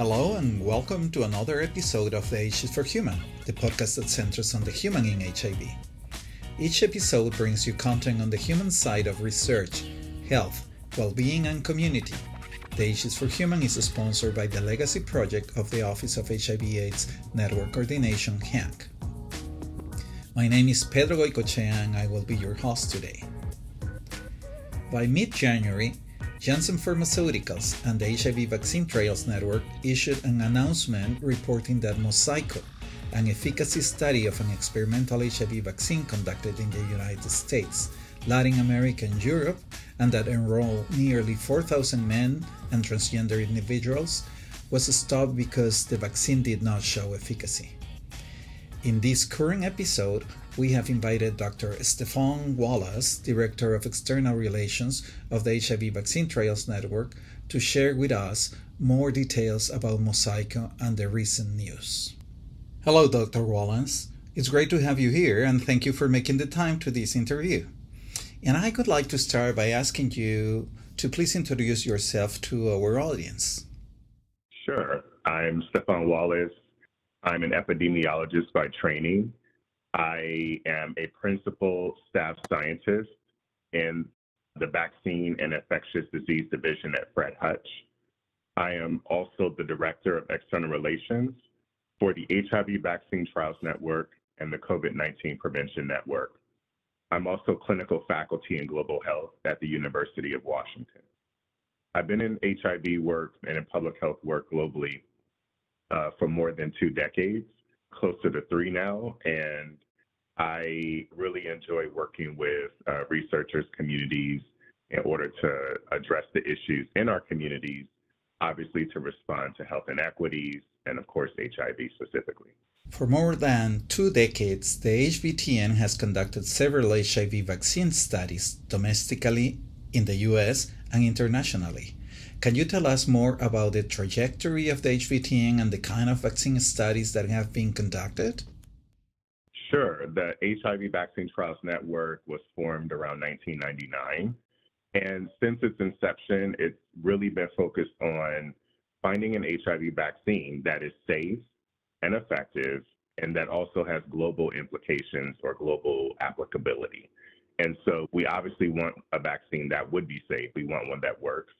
Hello, and welcome to another episode of The H is for Human, the podcast that centers on the human in HIV. Each episode brings you content on the human side of research, health, well being, and community. The H is for Human is sponsored by the Legacy Project of the Office of HIV/AIDS Network Coordination, HANC. My name is Pedro Goicochea, and I will be your host today. By mid January, Janssen Pharmaceuticals and the HIV Vaccine Trials Network issued an announcement reporting that Mosaico, an efficacy study of an experimental HIV vaccine conducted in the United States, Latin America, and Europe, and that enrolled nearly 4,000 men and transgender individuals, was stopped because the vaccine did not show efficacy. In this current episode, we have invited Dr. Stephaun Wallace, Director of External Relations of the HIV Vaccine Trials Network, to share with us more details about Mosaico and the recent news. Hello, Dr. Wallace. It's great to have you here, and thank you for making the time to this interview. And I would like to start by asking you to please introduce yourself to our audience. Sure. I'm Stephaun Wallace. I'm an epidemiologist by training. I am a principal staff scientist in the Vaccine and Infectious Disease Division at Fred Hutch. I am also the Director of External Relations for the HIV Vaccine Trials Network and the COVID 19 Prevention Network. I'm also clinical faculty in global health at the University of Washington. I've been in HIV work and in public health work globally uh, for more than two decades, closer to three now. And I really enjoy working with uh, researchers, communities, in order to address the issues in our communities, obviously to respond to health inequities, and of course, HIV specifically. For more than two decades, the HVTN has conducted several HIV vaccine studies domestically in the US and internationally. Can you tell us more about the trajectory of the HVTN and the kind of vaccine studies that have been conducted? Sure. The HIV Vaccine Trials Network was formed around 1999. And since its inception, it's really been focused on finding an HIV vaccine that is safe and effective and that also has global implications or global applicability. And so we obviously want a vaccine that would be safe. We want one that works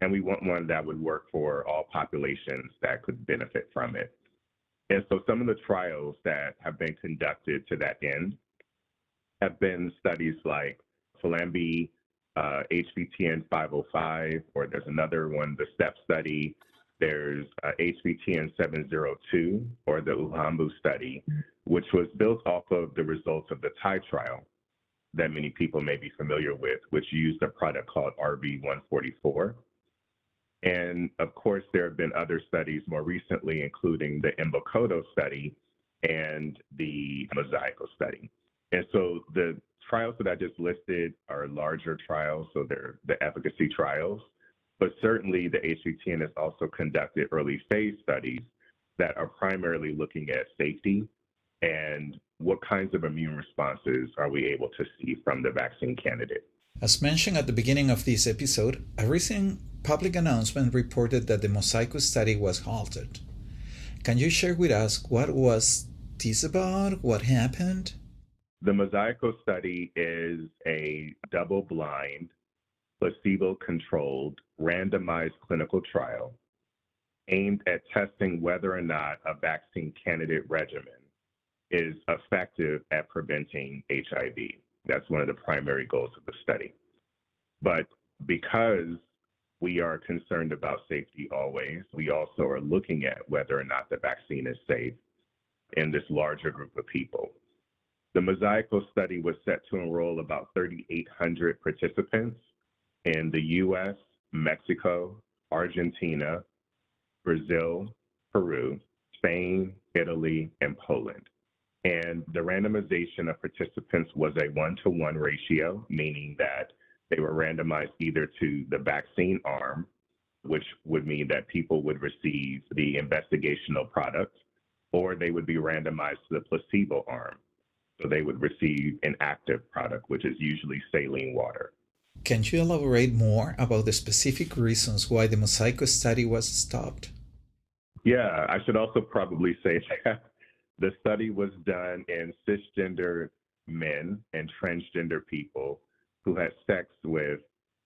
and we want one that would work for all populations that could benefit from it. And so some of the trials that have been conducted to that end have been studies like Phambili uh, HVTN 505, or there's another one, the STEP study. There's uh, HVTN 702, or the Uhambo study, which was built off of the results of the Thai trial that many people may be familiar with, which used a product called RV144. And of course, there have been other studies more recently, including the Imbokodo study and the Mosaico study. And so the trials that I just listed are larger trials, so they're the efficacy trials. But certainly the HVTN has also conducted early phase studies that are primarily looking at safety and what kinds of immune responses are we able to see from the vaccine candidate. As mentioned at the beginning of this episode, a recent public announcement reported that the Mosaico study was halted. Can you share with us what was this about? What happened? The Mosaico study is a double blind, placebo controlled, randomized clinical trial aimed at testing whether or not a vaccine candidate regimen is effective at preventing HIV. That's one of the primary goals of the study. But because we are concerned about safety always, we also are looking at whether or not the vaccine is safe in this larger group of people. The Mosaico study was set to enroll about 3,800 participants in the US, Mexico, Argentina, Brazil, Peru, Spain, Italy, and Poland. And the randomization of participants was a one to one ratio, meaning that they were randomized either to the vaccine arm, which would mean that people would receive the investigational product, or they would be randomized to the placebo arm. So they would receive an active product, which is usually saline water. Can you elaborate more about the specific reasons why the Mosaico study was stopped? Yeah, I should also probably say that the study was done in cisgender men and transgender people who had sex with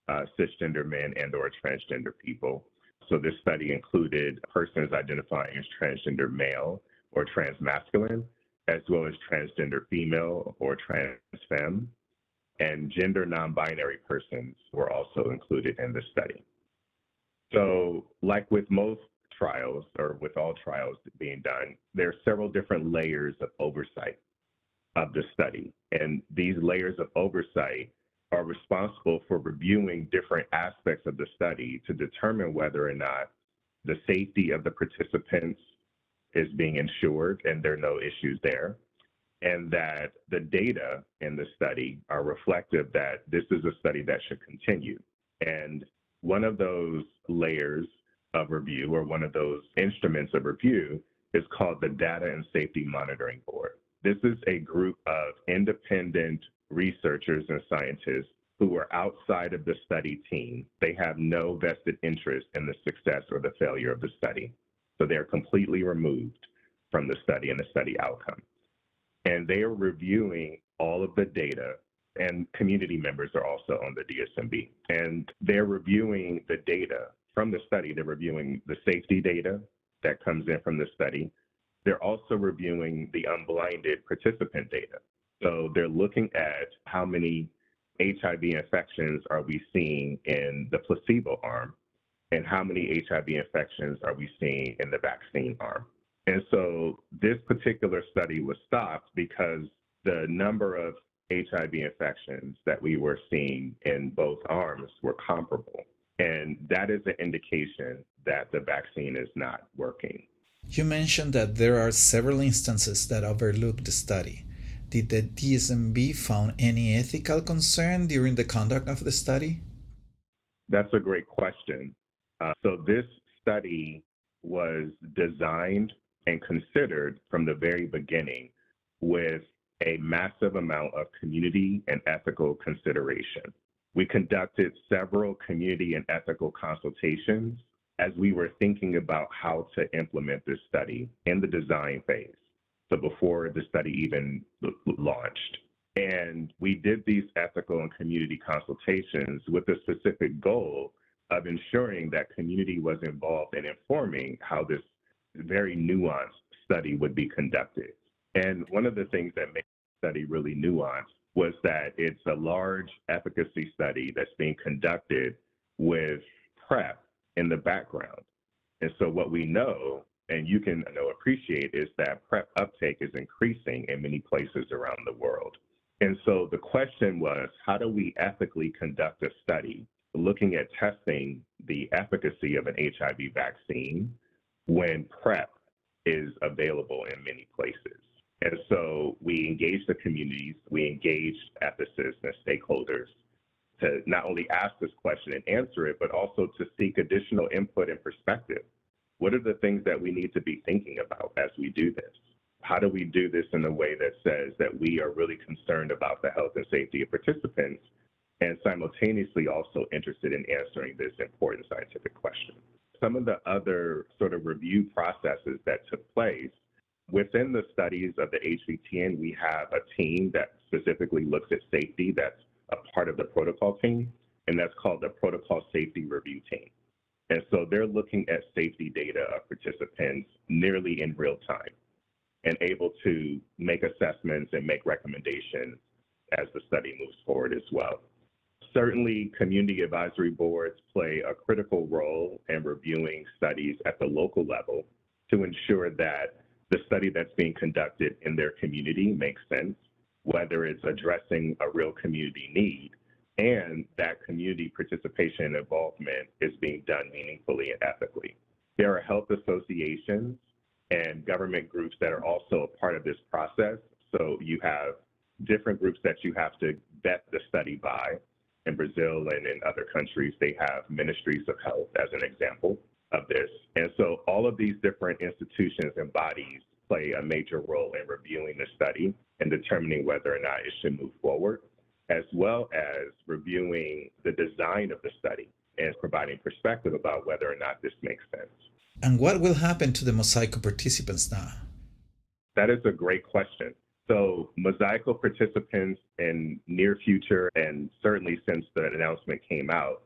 uh, cisgender men and or transgender people. So this study included persons identifying as transgender male or transmasculine, as well as transgender female or trans femme, and gender non-binary persons were also included in the study. So like with most trials or with all trials being done, there are several different layers of oversight of the study. And these layers of oversight are responsible for reviewing different aspects of the study to determine whether or not the safety of the participants is being ensured and there are no issues there, and that the data in the study are reflective that this is a study that should continue. And one of those layers of review or one of those instruments of review is called the Data and Safety Monitoring Board. This is a group of independent researchers and scientists who are outside of the study team. They have no vested interest in the success or the failure of the study. So they're completely removed from the study and the study outcome. And they are reviewing all of the data, and community members are also on the DSMB. And they're reviewing the data from the study. They're reviewing the safety data that comes in from the study. They're also reviewing the unblinded participant data. So they're looking at how many HIV infections are we seeing in the placebo arm and how many HIV infections are we seeing in the vaccine arm. And so this particular study was stopped because the number of HIV infections that we were seeing in both arms were comparable. And that is an indication that the vaccine is not working. You mentioned that there are several instances that overlook the study. Did the DSMB found any ethical concern during the conduct of the study? That's a great question. Uh, so this study was designed and considered from the very beginning with a massive amount of community and ethical consideration. We conducted several community and ethical consultations as we were thinking about how to implement this study in the design phase so before the study even launched. And we did these ethical and community consultations with the specific goal of ensuring that community was involved in informing how this very nuanced study would be conducted. And one of the things that made the study really nuanced was that it's a large efficacy study that's being conducted with PrEP in the background. And so what we know and you can know, appreciate is that PrEP uptake is increasing in many places around the world. And so the question was, how do we ethically conduct a study looking at testing the efficacy of an HIV vaccine when PrEP is available in many places? And so we engaged the communities, we engaged ethicists and stakeholders to not only ask this question and answer it, but also to seek additional input and perspective what are the things that we need to be thinking about as we do this? How do we do this in a way that says that we are really concerned about the health and safety of participants and simultaneously also interested in answering this important scientific question? Some of the other sort of review processes that took place within the studies of the HVTN, we have a team that specifically looks at safety that's a part of the protocol team, and that's called the Protocol Safety Review Team. And so they're looking at safety data of participants nearly in real time and able to make assessments and make recommendations as the study moves forward as well. Certainly, community advisory boards play a critical role in reviewing studies at the local level to ensure that the study that's being conducted in their community makes sense, whether it's addressing a real community need and that community participation and involvement is being done meaningfully and ethically. There are health associations and government groups that are also a part of this process. So you have different groups that you have to vet the study by. In Brazil and in other countries, they have ministries of health as an example of this. And so all of these different institutions and bodies play a major role in reviewing the study and determining whether or not it should move forward as well as reviewing the design of the study and providing perspective about whether or not this makes sense. And what will happen to the Mosaico participants now? That is a great question. So, Mosaico participants in near future, and certainly since the announcement came out,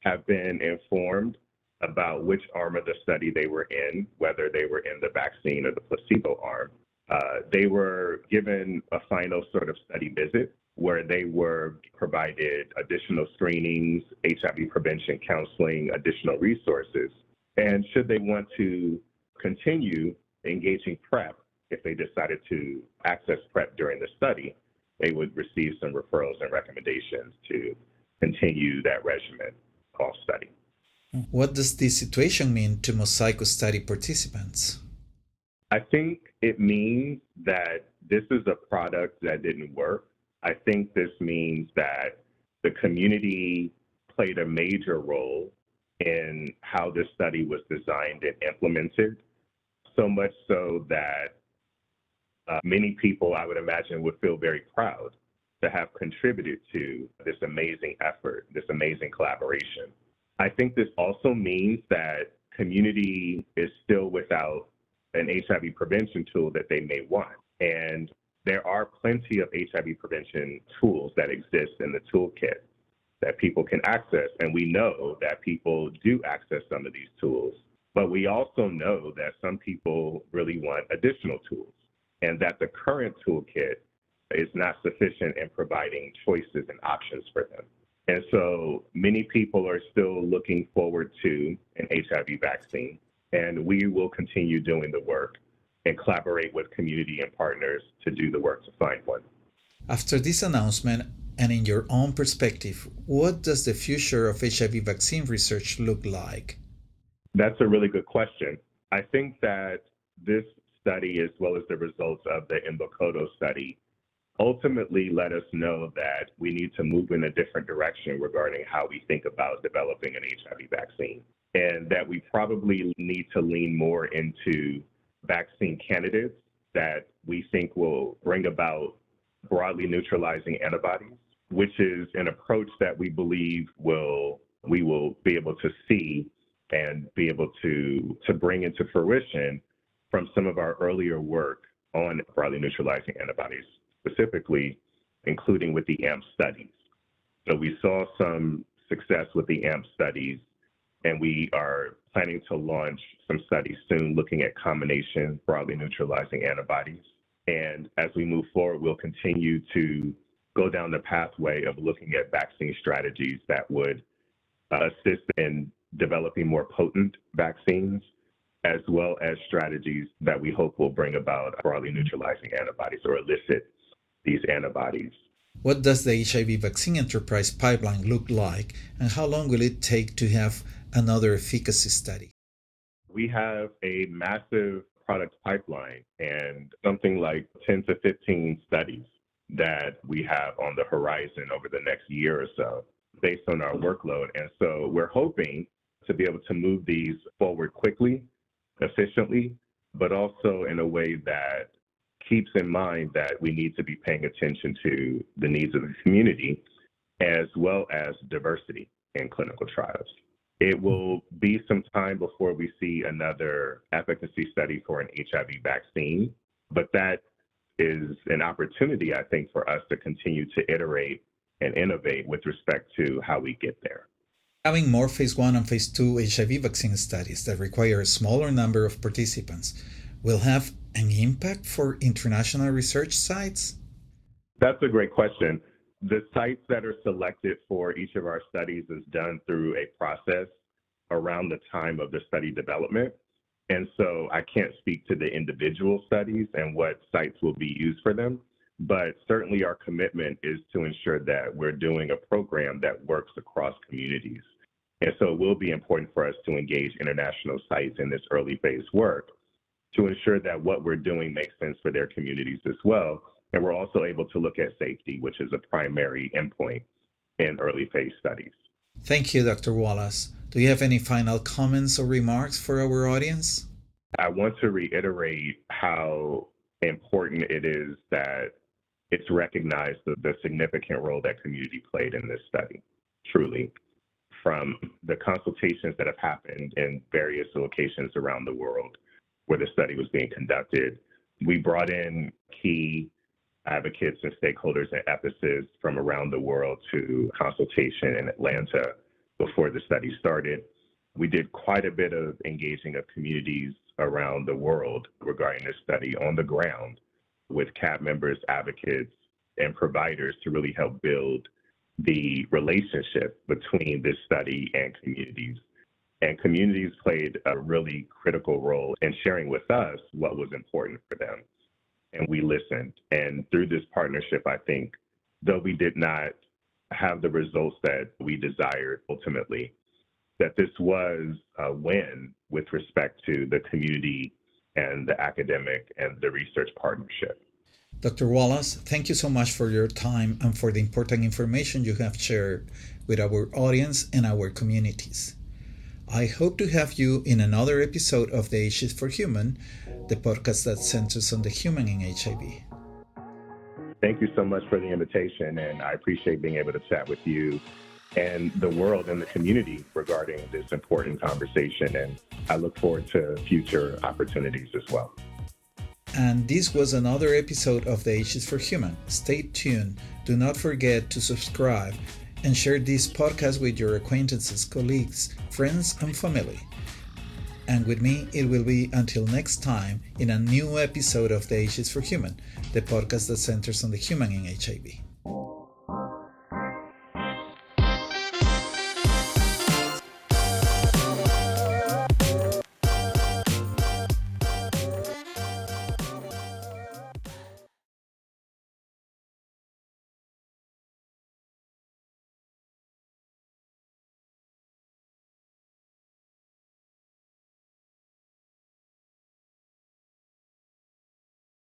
have been informed about which arm of the study they were in, whether they were in the vaccine or the placebo arm. Uh, they were given a final sort of study visit where they were provided additional screenings, HIV prevention counseling, additional resources. And should they want to continue engaging PrEP, if they decided to access PrEP during the study, they would receive some referrals and recommendations to continue that regimen off study. What does this situation mean to Mosaico study participants? I think it means that this is a product that didn't work. I think this means that the community played a major role in how this study was designed and implemented, so much so that uh, many people, I would imagine, would feel very proud to have contributed to this amazing effort, this amazing collaboration. I think this also means that community is still without an HIV prevention tool that they may want. And there are plenty of HIV prevention tools that exist in the toolkit that people can access. And we know that people do access some of these tools. But we also know that some people really want additional tools and that the current toolkit is not sufficient in providing choices and options for them. So many people are still looking forward to an HIV vaccine, and we will continue doing the work and collaborate with community and partners to do the work to find one. After this announcement, and in your own perspective, what does the future of HIV vaccine research look like? That's a really good question. I think that this study, as well as the results of the Imbokodo study, ultimately let us know that we need to move in a different direction regarding how we think about developing an HIV vaccine, and that we probably need to lean more into vaccine candidates that we think will bring about broadly neutralizing antibodies, which is an approach that we believe will we will be able to see and be able to to bring into fruition from some of our earlier work on broadly neutralizing antibodies specifically, including with the AMP studies. So we saw some success with the AMP studies, and we are planning to launch some studies soon looking at combination broadly neutralizing antibodies. And as we move forward, we'll continue to go down the pathway of looking at vaccine strategies that would uh, assist in developing more potent vaccines, as well as strategies that we hope will bring about broadly neutralizing antibodies or elicit these antibodies. What does the HIV vaccine enterprise pipeline look like, and how long will it take to have another efficacy study? We have a massive product pipeline and something like 10 to 15 studies that we have on the horizon over the next year or so based on our workload. And so we're hoping to be able to move these forward quickly, efficiently, but also in a way that keeps in mind that we need to be paying attention to the needs of the community as well as diversity in clinical trials. It will be some time before we see another efficacy study for an HIV vaccine, but that is an opportunity, I think, for us to continue to iterate and innovate with respect to how we get there. Having more phase one and phase two HIV vaccine studies that require a smaller number of participants will have an impact for international research sites? That's a great question. The sites that are selected for each of our studies is done through a process around the time of the study development. And so I can't speak to the individual studies and what sites will be used for them, but certainly our commitment is to ensure that we're doing a program that works across communities. And so it will be important for us to engage international sites in this early phase work to ensure that what we're doing makes sense for their communities as well. And we're also able to look at safety, which is a primary endpoint in early phase studies. Thank you, Dr. Wallace. Do you have any final comments or remarks for our audience? I want to reiterate how important it is that it's recognized the, the significant role that community played in this study, truly. from the consultations that have happened in various locations around the world where the study was being conducted. We brought in key advocates and stakeholders and ethicists from around the world to consultation in Atlanta before the study started. We did quite a bit of engaging of communities around the world regarding this study on the ground with CAB members, advocates, and providers to really help build the relationship between this study and communities. And communities played a really critical role in sharing with us what was important for them. And we listened. And through this partnership, I think, though we did not have the results that we desired ultimately, that this was a win with respect to the community and the academic and the research partnership. Dr. Wallace, thank you so much for your time and for the important information you have shared with our audience and our communities. I hope to have you in another episode of the H is for Human, the podcast that centers on the human in HIV. Thank you so much for the invitation, and I appreciate being able to chat with you and the world and the community regarding this important conversation. And I look forward to future opportunities as well. And this was another episode of the H is for Human. Stay tuned. Do not forget to subscribe and share this podcast with your acquaintances, colleagues, friends, and family. And with me, it will be until next time in a new episode of the H for Human, the podcast that centers on the human in HIV.